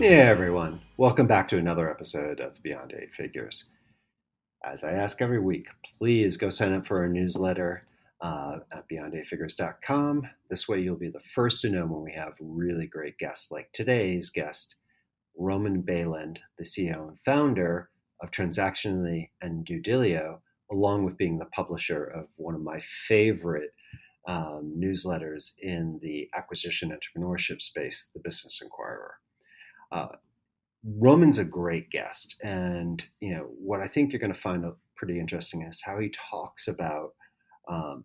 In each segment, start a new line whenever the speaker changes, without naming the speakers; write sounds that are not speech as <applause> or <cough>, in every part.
Yeah, everyone. Welcome back to another episode of Beyond Eight Figures. As I ask every week, please go sign up for our newsletter uh, at beyond8figures.com. This way, you'll be the first to know when we have really great guests like today's guest, Roman Beylin, the CEO and founder of Transactionally and Dudelio, along with being the publisher of one of my favorite um, newsletters in the acquisition entrepreneurship space, the Business Inquirer. Uh, Roman's a great guest, and you know what I think you're going to find pretty interesting is how he talks about um,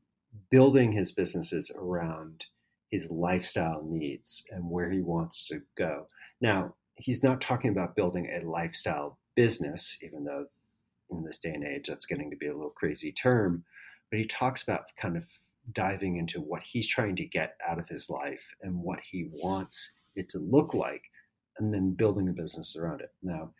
building his businesses around his lifestyle needs and where he wants to go. Now, he's not talking about building a lifestyle business, even though in this day and age that's getting to be a little crazy term, but he talks about kind of diving into what he's trying to get out of his life and what he wants it to look like and then building a business around it. Now,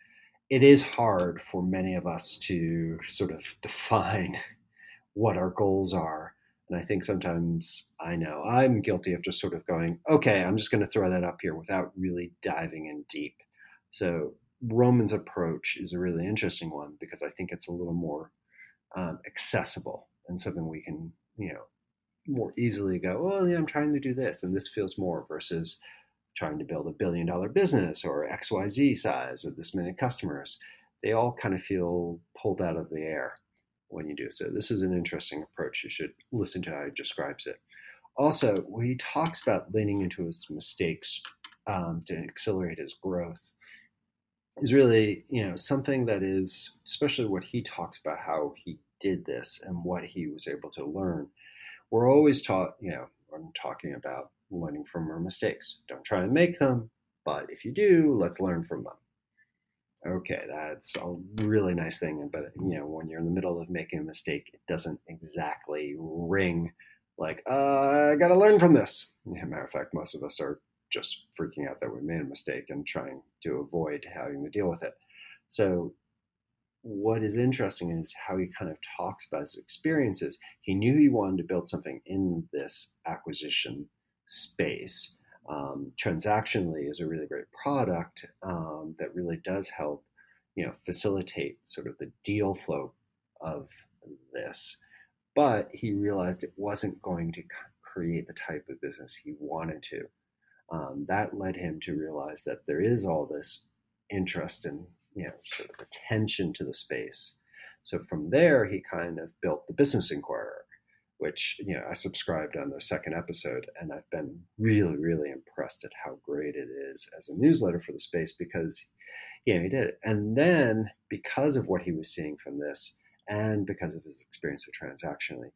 it is hard for many of us to sort of define <laughs> what our goals are. And I think sometimes I know I'm guilty of just sort of going, okay, I'm just going to throw that up here without really diving in deep. So, Roman's approach is a really interesting one because I think it's a little more um, accessible and something we can, you know, more easily go, well, yeah, I'm trying to do this, and this feels more versus trying to build a billion dollar business or XYZ size or this many customers, they all kind of feel pulled out of the air when you do so. This is an interesting approach. You should listen to how he describes it. Also, when he talks about leaning into his mistakes um, to accelerate his growth, is really you know something that is especially what he talks about how he did this and what he was able to learn. We're always taught, you know, I'm talking about learning from our mistakes. Don't try and make them, but if you do, let's learn from them. Okay, that's a really nice thing, but you know, when you're in the middle of making a mistake, it doesn't exactly ring like, uh, I got to learn from this. Matter of fact, most of us are just freaking out that we made a mistake and trying to avoid having to deal with it. So, what is interesting is how he kind of talks about his experiences. He knew he wanted to build something in this acquisition space. Um, transactionally is a really great product um, that really does help, you know, facilitate sort of the deal flow of this. But he realized it wasn't going to create the type of business he wanted to. Um, that led him to realize that there is all this interest and you know sort of attention to the space. So from there, he kind of built the Business Inquirer, which you know I subscribed on their second episode, and I've been really, really impressed at how great it is as a newsletter for the space because you know he did it. And then because of what he was seeing from this, and because of his experience with transactionally,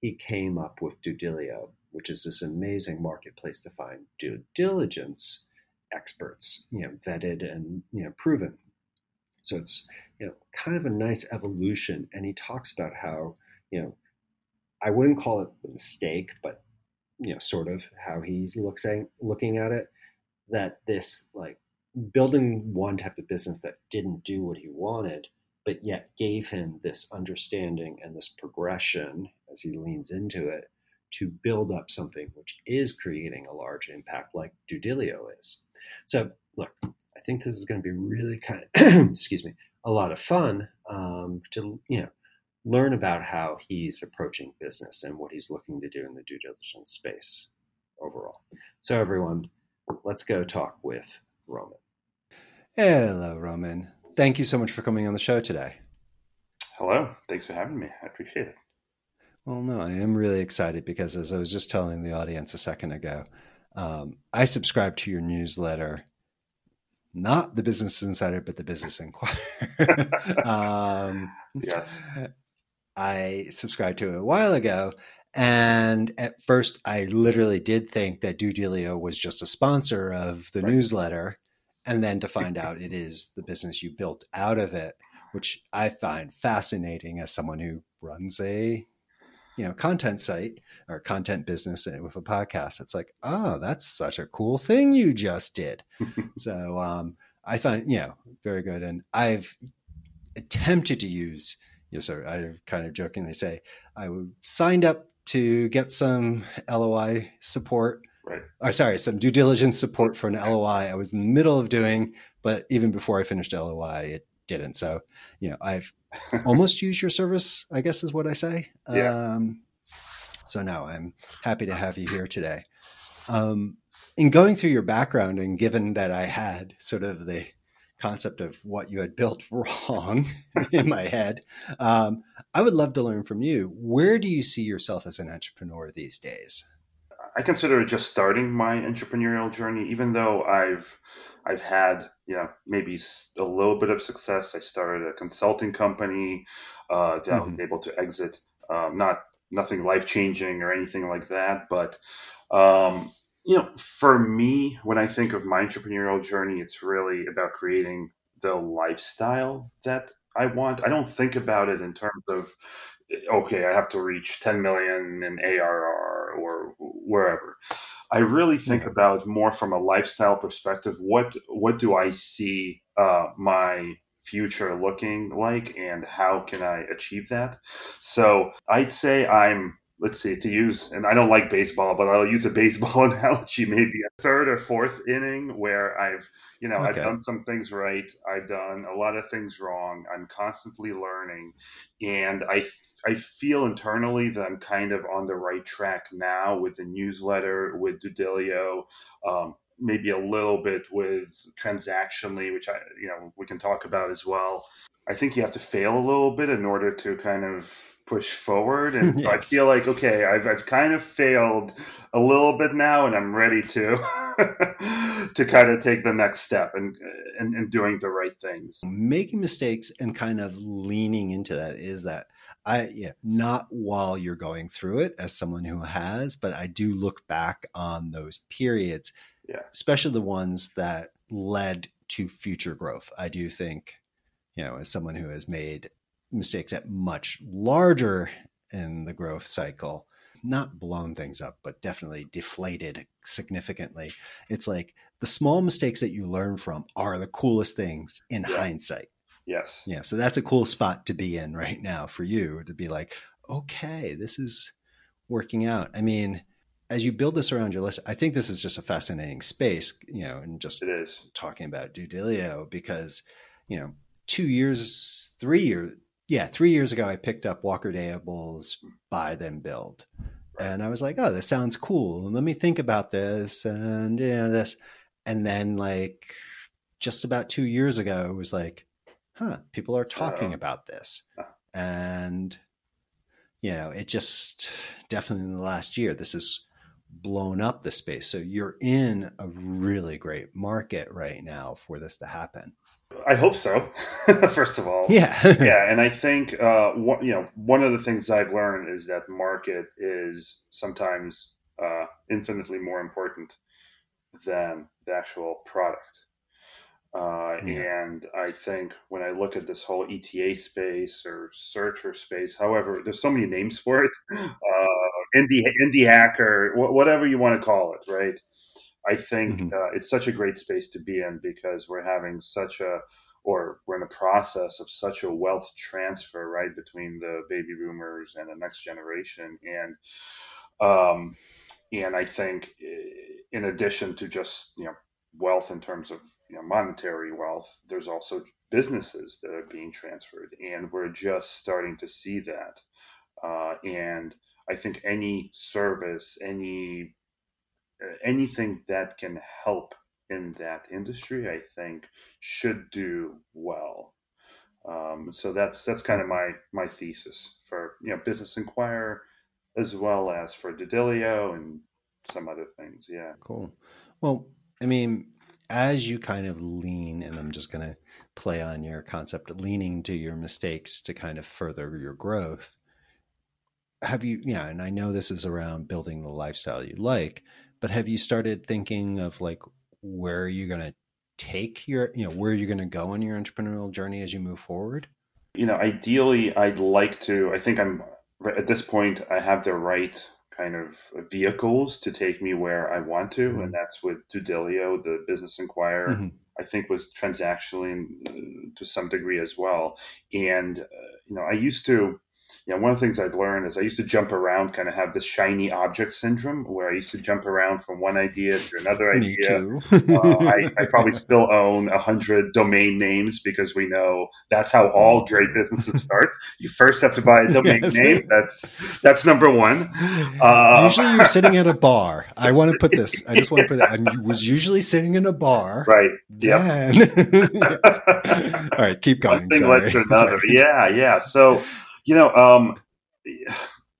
he came up with Dudelio, which is this amazing marketplace to find due diligence experts, you know, vetted and you know proven. So it's you know kind of a nice evolution, and he talks about how you know I wouldn't call it a mistake, but you know, sort of how he's looking looking at it. That this like building one type of business that didn't do what he wanted, but yet gave him this understanding and this progression as he leans into it to build up something which is creating a large impact like Dudelio is. So look, I think this is going to be really kind of <clears throat> excuse me a lot of fun um, to you know learn about how he's approaching business and what he's looking to do in the due diligence space overall. So, everyone, let's go talk with Roman. Hello, Roman. Thank you so much for coming on the show today.
Hello. Thanks for having me. I appreciate it.
Well, no, I am really excited because, as I was just telling the audience a second ago, um, I subscribe to your newsletter, not the Business Insider, but the Business Inquirer. <laughs> um, <laughs> yeah. I subscribed to it a while ago, And at first, I literally did think that Dudelio was just a sponsor of the right. newsletter. And then to find <laughs> out it is the business you built out of it, which I find fascinating as someone who runs a you know content site or content business with a podcast it's like oh that's such a cool thing you just did <laughs> so um, i find you know very good and i've attempted to use you know so i kind of jokingly say i signed up to get some LOI support.
Right.
Or sorry, some due diligence support for an LOI I was in the middle of doing, but even before I finished LOI, it didn't. So, you know, I've <laughs> almost used your service, I guess is what I say.
Yeah.
Um, so now I'm happy to have you here today. Um, in going through your background and given that I had sort of the concept of what you had built <laughs> wrong in my head. Um, I would love to learn from you. Where do you see yourself as an entrepreneur these days?
I consider just starting my entrepreneurial journey, even though I've I've had you know maybe a little bit of success. I started a consulting company uh, that mm-hmm. I was able to exit. Um, not nothing life changing or anything like that, but um, you know, for me, when I think of my entrepreneurial journey, it's really about creating the lifestyle that I want. I don't think about it in terms of, okay, I have to reach 10 million in ARR or wherever. I really think about more from a lifestyle perspective. What what do I see uh, my future looking like, and how can I achieve that? So I'd say I'm let's see, to use, and I don't like baseball, but I'll use a baseball <laughs> analogy, maybe a third or fourth inning where I've, you know, okay. I've done some things right. I've done a lot of things wrong. I'm constantly learning. And I, I feel internally that I'm kind of on the right track now with the newsletter, with Dudelio, um, maybe a little bit with transactionally, which I, you know, we can talk about as well. I think you have to fail a little bit in order to kind of push forward. And <laughs> yes. I feel like, okay, I've, I've kind of failed a little bit now and I'm ready to, <laughs> to kind of take the next step and, and, and doing the right things.
Making mistakes and kind of leaning into that is that I, yeah, not while you're going through it as someone who has, but I do look back on those periods,
yeah.
especially the ones that led to future growth. I do think, you know, as someone who has made mistakes at much larger in the growth cycle not blown things up but definitely deflated significantly it's like the small mistakes that you learn from are the coolest things in yeah. hindsight
yes
yeah so that's a cool spot to be in right now for you to be like okay this is working out i mean as you build this around your list i think this is just a fascinating space you know and just talking about Dudelio because you know two years three years yeah, three years ago, I picked up Walker Deibel's Buy Then Build. And I was like, oh, this sounds cool. Let me think about this and you know, this. And then, like, just about two years ago, it was like, huh, people are talking uh, about this. And, you know, it just definitely in the last year, this has blown up the space. So you're in a really great market right now for this to happen.
I hope so. <laughs> First of all,
yeah, <laughs>
yeah, and I think uh, one, you know one of the things I've learned is that market is sometimes uh, infinitely more important than the actual product. Uh, yeah. And I think when I look at this whole ETA space or searcher space, however, there's so many names for it, <laughs> uh, indie indie hacker, whatever you want to call it, right? I think mm-hmm. uh, it's such a great space to be in because we're having such a, or we're in a process of such a wealth transfer, right, between the baby boomers and the next generation. And, um, and I think in addition to just, you know, wealth in terms of, you know, monetary wealth, there's also businesses that are being transferred. And we're just starting to see that. Uh, and I think any service, any anything that can help in that industry, I think, should do well. Um, so that's that's kind of my my thesis for you know Business Inquirer, as well as for Dudelio and some other things. Yeah.
Cool. Well, I mean, as you kind of lean, and I'm just going to play on your concept of leaning to your mistakes to kind of further your growth. Have you yeah and i know this is around building the lifestyle you like but have you started thinking of like where are you're going to take your you know where are you're going to go on your entrepreneurial journey as you move forward
you know ideally i'd like to i think i'm at this point i have the right kind of vehicles to take me where i want to mm-hmm. and that's with Dudelio, the business inquirer mm-hmm. i think was transactionally uh, to some degree as well and uh, you know i used to you know, one of the things I've learned is I used to jump around, kind of have this shiny object syndrome, where I used to jump around from one idea to another idea. uh, I, I, probably still own a hundred domain names because we know that's how all <laughs> great businesses start. You first have to buy a domain yes. name. That's that's number one.
Uh, usually, you're sitting at a bar. I want to put this. I just want to put that. I was usually sitting in a bar. <laughs>
Right.
Yeah. <laughs> All right. Keep going. One thing Sorry. led to
another. Sorry. Yeah. Yeah. So you know, um,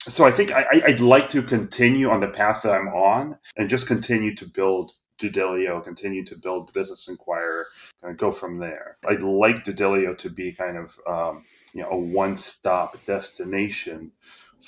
so I think I, would like to continue on the path that I'm on and just continue to build Dudelio, continue to build Business Inquirer, and go from there. I'd like Dudelio to be kind of um, you know a one-stop destination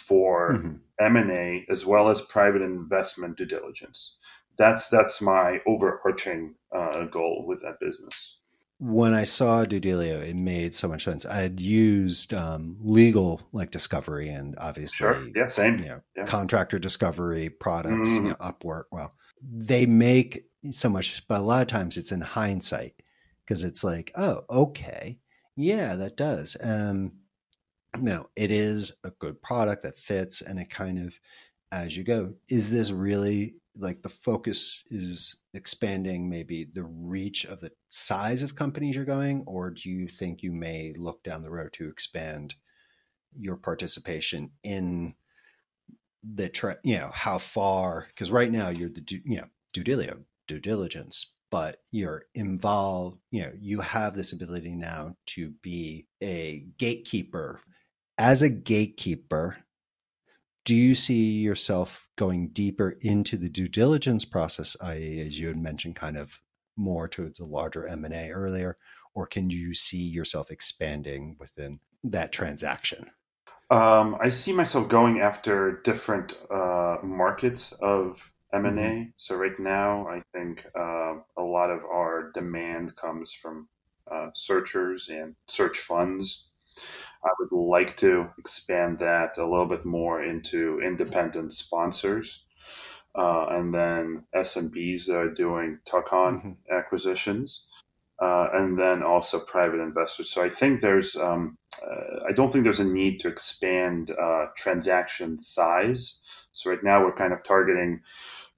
for mm-hmm. M&A as well as private investment due diligence. That's that's my overarching uh, goal with that business
when I saw Dudelio, it made so much sense. I had used um, legal like discovery and obviously,
sure. yeah, same,
you know,
yeah.
contractor discovery products, mm. you know, Upwork. Well, they make so much, but a lot of times it's in hindsight because it's like, oh, okay, yeah, that does. Um, no, it is a good product that fits, and it kind of, as you go, is this really like the focus is expanding maybe the reach of the size of companies you're going or do you think you may look down the road to expand your participation in the tra- you know how far because right now you're the due, you know due diligence due diligence but you're involved you know you have this ability now to be a gatekeeper. As a gatekeeper do you see yourself going deeper into the due diligence process, i.e., as you had mentioned, kind of more to the larger M and A earlier, or can you see yourself expanding within that transaction?
Um, I see myself going after different uh, markets of M and A. Mm-hmm. So right now, I think uh, a lot of our demand comes from uh, searchers and search funds I would like to expand that a little bit more into independent sponsors. Uh, and then SMBs that are doing tuck-on mm-hmm. acquisitions, uh, and then also private investors. So I think there's, um, uh, I don't think there's a need to expand uh, transaction size. So right now we're kind of targeting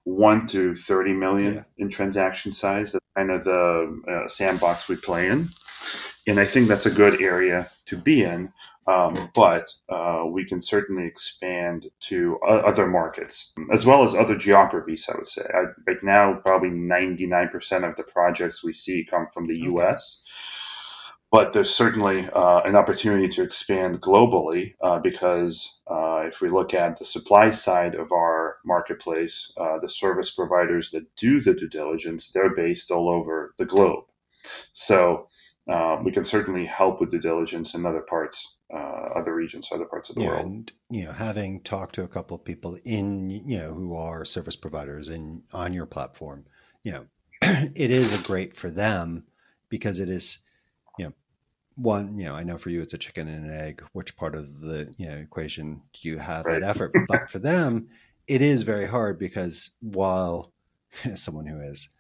one to 30 million yeah. in transaction size. That's kind of the uh, sandbox we play in. And I think that's a good area to be in. Um, but uh, we can certainly expand to other markets as well as other geographies. I would say I, right now, probably 99% of the projects we see come from the U.S. But there's certainly uh, an opportunity to expand globally uh, because uh, if we look at the supply side of our marketplace, uh, the service providers that do the due diligence, they're based all over the globe. So uh, we can certainly help with due diligence in other parts, uh, other regions, other parts of the
yeah,
world.
And you know, having talked to a couple of people in you know who are service providers in on your platform, you know, <clears throat> it is a great for them because it is, you know, one, you know, I know for you it's a chicken and an egg. Which part of the you know equation do you have right. that <laughs> effort? but for them, it is very hard because while <laughs> someone who is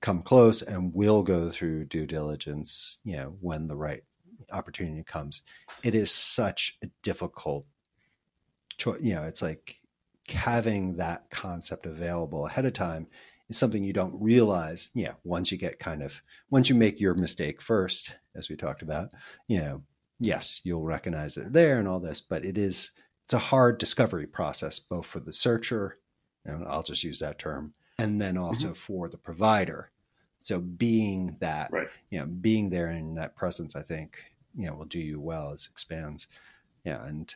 come close and will go through due diligence, you know, when the right opportunity comes. It is such a difficult choice. You know, it's like having that concept available ahead of time is something you don't realize. Yeah, once you get kind of once you make your mistake first, as we talked about, you know, yes, you'll recognize it there and all this, but it is it's a hard discovery process both for the searcher, and I'll just use that term, and then also mm-hmm. for the provider. So being that, right. you know, being there in that presence, I think, you know, will do you well as expands. Yeah. And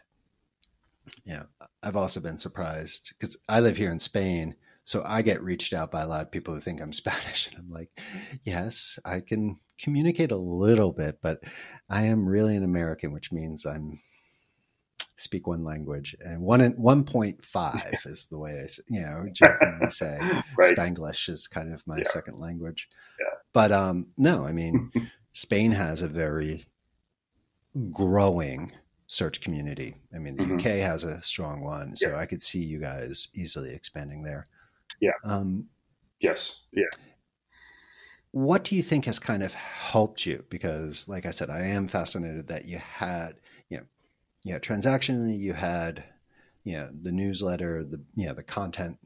yeah, I've also been surprised because I live here in Spain. So I get reached out by a lot of people who think I'm <laughs> Spanish. And I'm like, yes, I can communicate a little bit, but I am really an American, which means I'm speak one language, and one one point five <laughs> is the way I you know jokingly say <laughs> right. Spanglish is kind of my yeah. second language.
Yeah.
But um, no, I mean <laughs> Spain has a very growing search community. I mean, the mm-hmm. UK has a strong one, so yeah. I could see you guys easily expanding there.
Yeah.
Um,
yes. Yeah.
What do you think has kind of helped you? Because, like I said, I am fascinated that you had, you know, you transactionally, you had, you know, the newsletter, the you know, the content.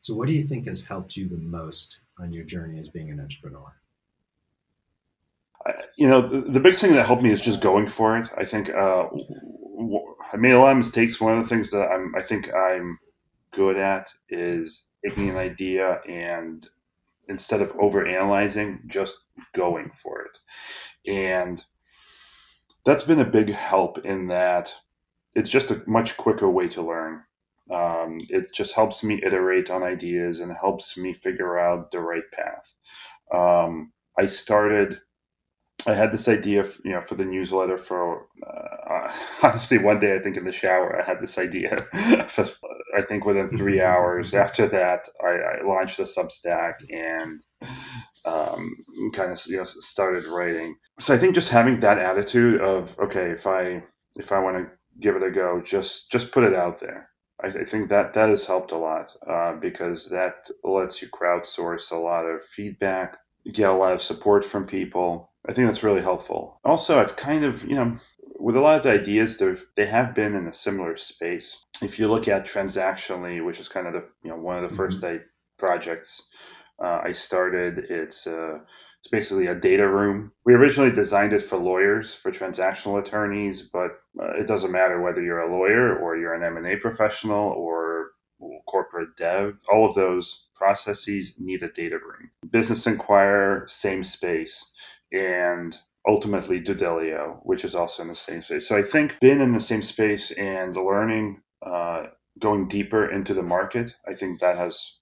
So, what do you think has helped you the most on your journey as being an entrepreneur?
you know, the, the big thing that helped me is just going for it. I think uh, I made a lot of mistakes. One of the things that I'm, I think I'm good at is taking an idea and instead of over analyzing, just going for it. And that's been a big help in that it's just a much quicker way to learn. Um, it just helps me iterate on ideas and helps me figure out the right path. Um, I started I had this idea, you know, for the newsletter. For uh, <laughs> honestly, one day I think in the shower I had this idea. <laughs> I think within <laughs> three hours after that, I, I launched the Substack and um, kind of you know started writing. So I think just having that attitude of okay, if I if I want to give it a go, just just put it out there. I, I think that that has helped a lot uh, because that lets you crowdsource a lot of feedback, get a lot of support from people I think that's really helpful. Also, I've kind of, you know, with a lot of the ideas, they have been in a similar space. If you look at transactionally, which is kind of the, you know, one of the mm-hmm. first projects uh, I started, it's uh, it's basically a data room. We originally designed it for lawyers, for transactional attorneys, but uh, it doesn't matter whether you're a lawyer or you're an M&A professional or corporate dev. All of those processes need a data room. Business Inquirer, same space and ultimately Dudelio, which is also in the same space. So I think being in the same space and learning, uh, going deeper into the market, I think that has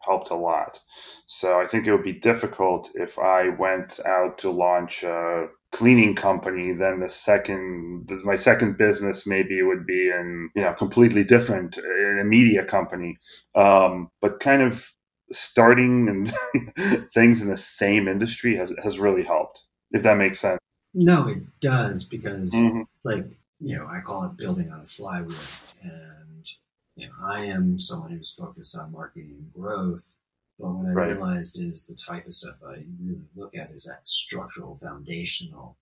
helped a lot. So I think it would be difficult if I went out to launch a cleaning company. Then the second, my second business maybe would be in you know completely different in a media company. Um, but kind of starting and <laughs> things in the same industry has has really helped. If that makes sense.
No, it does because mm-hmm. like you know I call it building on a flywheel, and you know I am someone who's focused on marketing and growth. But what I right. realized is the type of stuff I really look at is that structural, foundational.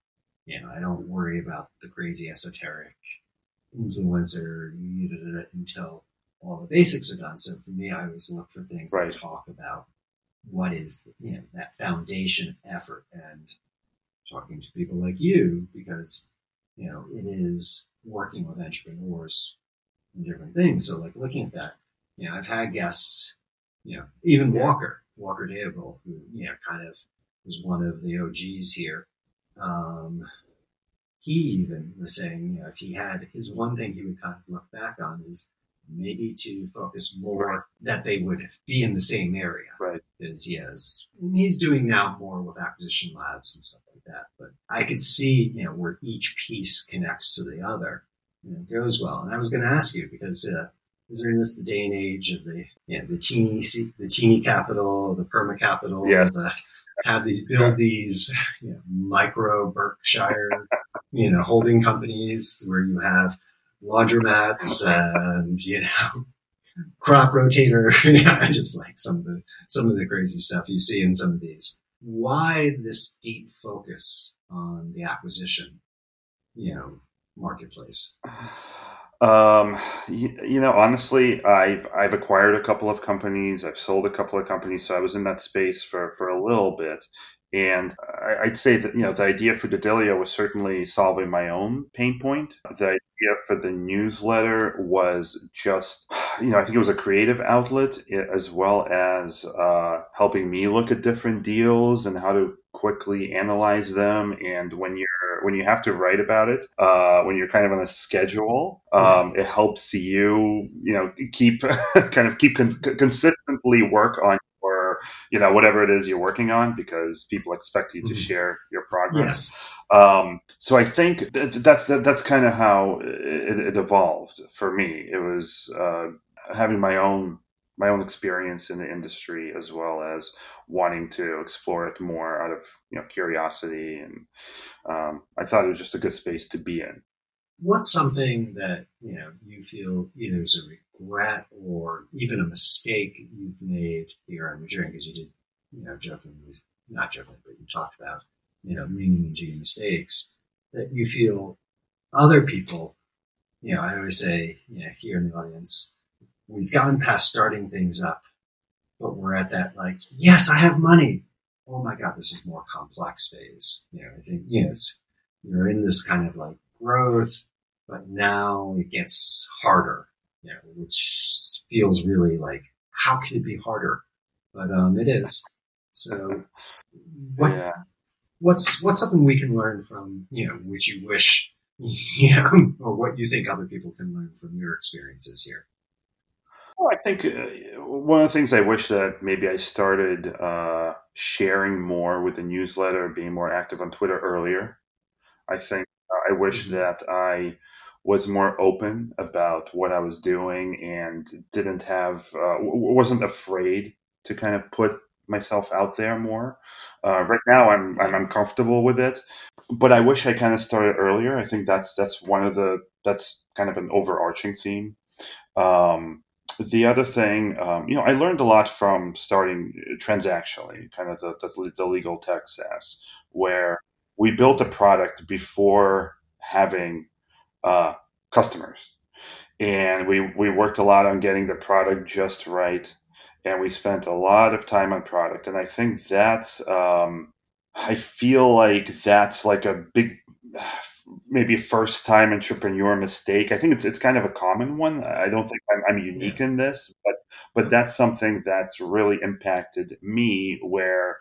You know, I don't worry about the crazy esoteric influencer you know, until all the basics are done. So for me, I always look for things right. that talk about what is you know that foundation effort and talking to people like you because you know it is working with entrepreneurs and different things. So like looking at that, you know, I've had guests, you know, even Walker, Walker Deibel, who you know kind of was one of the OGs here. Um, he even was saying, you know, if he had his one thing he would kind of look back on is maybe to focus more that they would be in the same area.
Right.
Because he has, and he's doing now more with acquisition labs and stuff like that. But I could see, you know, where each piece connects to the other and it goes well. And I was going to ask you because, uh, is in this the day and age of the, you know, the teeny, the teeny capital, the perma capital,
yeah.
the, have these build these you know, micro Berkshire, you know, holding companies where you have laundromats and you know crop rotator <laughs> yeah just like some of the some of the crazy stuff you see in some of these. Why this deep focus on the acquisition you know marketplace?
Um you, you know honestly i've i've acquired a couple of companies. I've sold a couple of companies. So i was in that space for for a little bit and I'd say that you know the idea for Dudelio was certainly solving my own pain point. The idea for the newsletter was just, you know, I think it was a creative outlet as well as uh, helping me look at different deals and how to quickly analyze them. And when you're when you have to write about it, uh, when you're kind of on a schedule, um, it helps you, you know, keep <laughs> kind of keep con- consistently work on you know whatever it is you're working on because people expect you to
Mhm.
share your progress.
Yes.
Um, so I think th- that's that, that's kind of how it, it evolved for me. It was uh, having my own my own experience in the industry as well as wanting to explore it more out of you know curiosity and um, I thought it was just a good space to be in.
What's something that you know you feel either is a regret or even a mistake you've made here on your journey? Because you did, you know, jokingly, not jokingly, but you talked about you know leaning into your mistakes that you feel other people. You know, I always say, you know, here in the audience, we've gotten past starting things up, but we're at that like, yes, I have money. Oh my God, this is more complex phase. You know, I think, you know, you're in this kind of like growth, but now it gets harder, you know, which feels really like, how can it be harder? But, um, it is. So what,
yeah.
what's, what's something we can learn from, you know, which you wish, you know, <laughs> or what you think other people can learn from your experiences here?
Well, I think uh, one of the things I wish that maybe I started uh, sharing more with the newsletter, being more active on Twitter earlier. I think uh, I wish
Mhm.
that I was more open about what I was doing and didn't have, uh, wasn't afraid to kind of put myself out there more. Uh, right now, I'm, I'm I'm comfortable with it, but I wish I kind of started earlier. I think that's that's one of the that's kind of an overarching theme. Um, the other thing, um, you know, I learned a lot from starting transactionally, kind of the, the, the legal tech SaaS, where we built a product before having uh, customers. And we, we worked a lot on getting the product just right. And we spent a lot of time on product. And I think that's, um, I feel like that's like a big, <sighs> maybe first time entrepreneur mistake. I think it's it's kind of a common one. I don't think I'm, I'm unique in this, but but that's something that's really impacted me. Where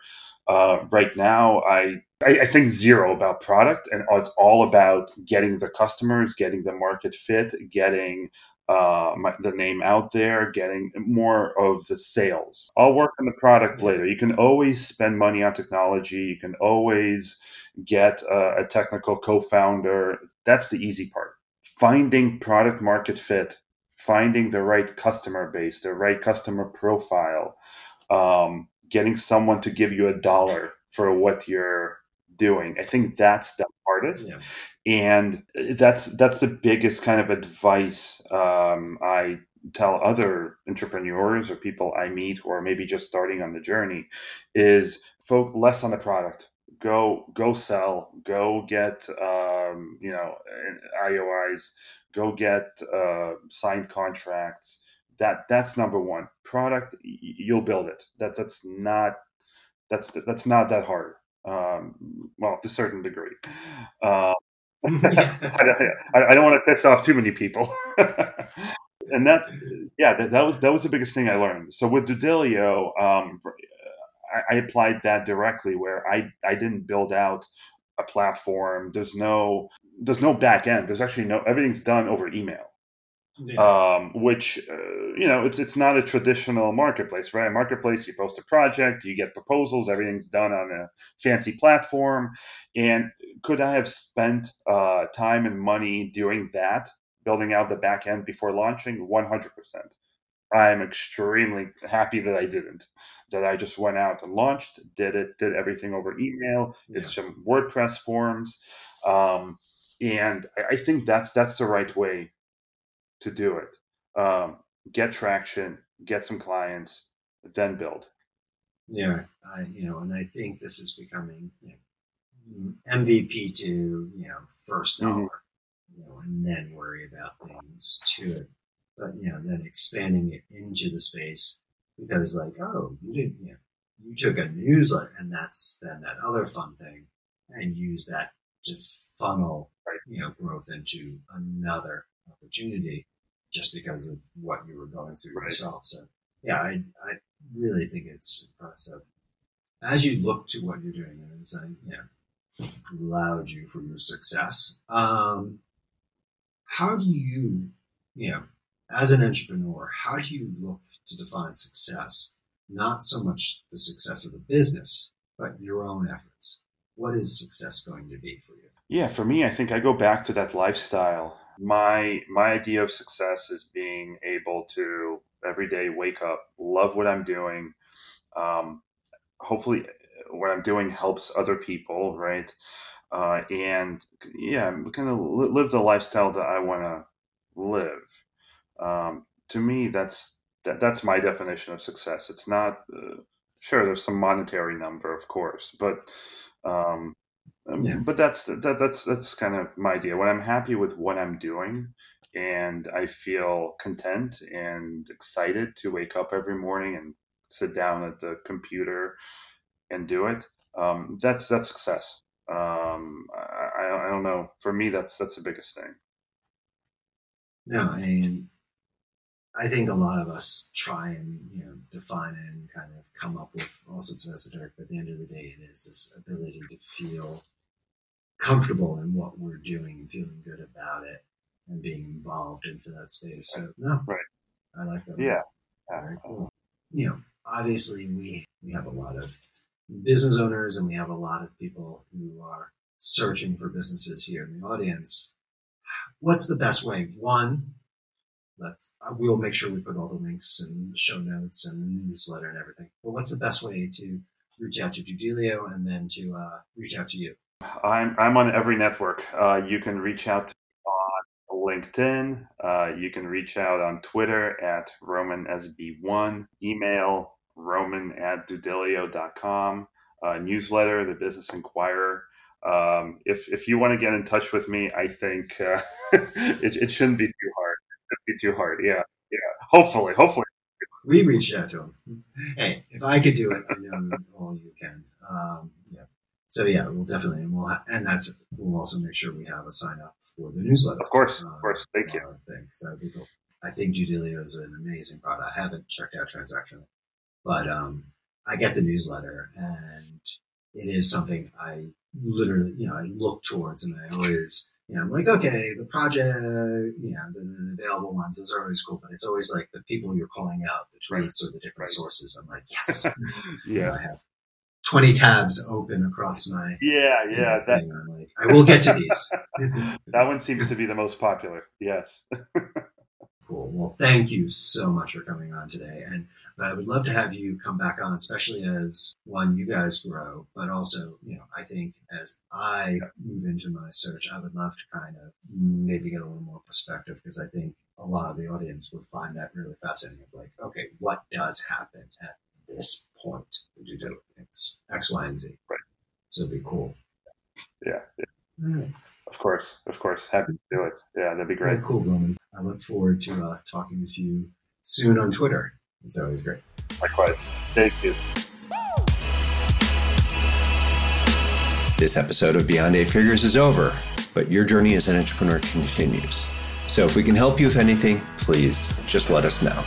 uh, right now I, I I think zero about product, and it's all about getting the customers, getting the market fit, getting uh, my, the name out there, getting more of the sales. I'll work on the product later. You can always spend money on technology. You can always get a, a technical co-founder. That's the easy part. Finding product market fit, finding the right customer base, the right customer profile, um, getting someone to give you a dollar for what you're doing. I think that's the hardest
Yeah.
and that's that's the biggest kind of advice um, I tell other entrepreneurs or people I meet who are maybe just starting on the journey is focus less on the product. Go go sell. Go get um, you know IOIs. Go get uh, signed contracts. That that's number one. Product you'll build it. That's that's not that's that's not that hard. Um, well, to a certain degree. Um, <laughs> <laughs>
Yeah.
I, don't- I, I don't want to piss off too many people. <laughs> and that's yeah, that, that was that was the biggest thing I learned. So with Dudelio, um, I, I applied that directly where I I didn't build out a platform. There's no there's no back end. There's actually no everything's done over email
Yeah.
um, which uh, you know it's it's not a traditional marketplace, right? A marketplace, you post a project, you get proposals, everything's done on a fancy platform. And could I have spent uh, time and money doing that, building out the back end before launching? One hundred percent. I'm extremely happy that I didn't. That I just went out and launched, did it, did everything over email. It's some WordPress forms, um, and I, I think that's that's the right way to do it. Um, get traction, get some clients, then build.
Yeah, I you know, and I think this is becoming you know, MVP to you know first dollar,
Mhm.
you know, and then worry about things to it. But you know, then expanding it into the space because like, oh, you didn't, you know, you took a newsletter, and that's then that other fun thing, and use that to funnel you know growth into another opportunity just because of what you were going through
Right.
yourself. So yeah, I I really think it's impressive. As you look to what you're doing, and as I, you know, allowed you for your success, um, how do you, you know, as an entrepreneur, how do you look to define success? not so much the success of the business, but your own efforts. What is success going to be for you?
Yeah, for me, I think I go back to that lifestyle. My my idea of success is being able to every day wake up, love what I'm doing. Um, hopefully, what I'm doing helps other people, right? Uh, and yeah, kind of live the lifestyle that I want to live. Um, to me, that's that, that's my definition of success. It's not uh, sure there's some monetary number, of course, but um, um, yeah. but that's that, that's that's kind of my idea. When I'm happy with what I'm doing, and I feel content and excited to wake up every morning and sit down at the computer and do it, um, that's that's success. Um, I, I don't know. For me, that's that's the biggest thing.
No, and I think a lot of us try and you know define and kind of come up with all sorts of esoteric, but at the end of the day, it is this ability to feel comfortable in what we're doing and feeling good about it and being involved into that space. So no,
right.
I like that.
Yeah,
very cool. You know, obviously we we have a lot of business owners and we have a lot of people who are searching for businesses here in the audience. What's the best way? One, let's uh, we'll make sure we put all the links and show notes and newsletter and everything. But what's the best way to reach out to Dudelio and then to uh, reach out to you?
I'm I'm on every network. Uh, you can reach out on LinkedIn. Uh, you can reach out on Twitter at RomanSB1. Email roman at dudelio.com. Uh, newsletter, the Business Inquirer. Um, if if you want to get in touch with me, I think uh, <laughs> it, it shouldn't be too hard be too hard. Yeah, yeah. Hopefully, hopefully.
We reached out to him. Hey, if I could do it, I know all you can. Um, yeah. So yeah, we'll definitely, and we'll, ha- and that's we'll also make sure we have a sign up for the newsletter.
Of course, uh, of course. Thank you.
Thing, that would be cool. I think Dudelio is an amazing product. I haven't checked out Transaction, but um, I get the newsletter, and it is something I literally, you know, I look towards, and I always you know, I'm like, okay, the project, you know, the, the, available ones, those are always cool, but it's always like the people you're calling out, the tweets or the different right. sources. I'm like, yes, <laughs>
yeah, know,
I have 20 tabs open across my
yeah, yeah.
That, I'm like, I will get to these. <laughs> <laughs>
that one seems to be the most popular. Yes.
Cool. Well, thank you so much for coming on today. And I would love to have you come back on, especially as one, you guys grow, but also, you know, I think as I move into my search, I would love to kind of maybe get a little more perspective because I think a lot of the audience would find that really fascinating. Of like, okay, what does happen at this point? Did you do X, X, Y, and Z?
Right.
So it'd be cool.
Yeah. yeah. Of course, of course. Happy to do it. Yeah, that'd be great.
cool, Roman. I look forward to uh, talking with you soon on Twitter. It's always great.
Likewise. Thank you.
This episode of Beyond Eight Figures is over, but your journey as an entrepreneur continues. So if we can help you with anything, please just let us know.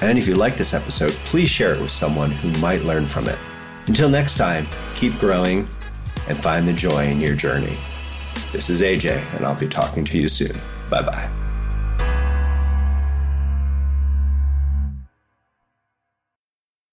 And if you like this episode, please share it with someone who might learn from it. Until next time, keep growing and find the joy in your journey. This is AJ, and I'll be talking to you soon. Bye bye.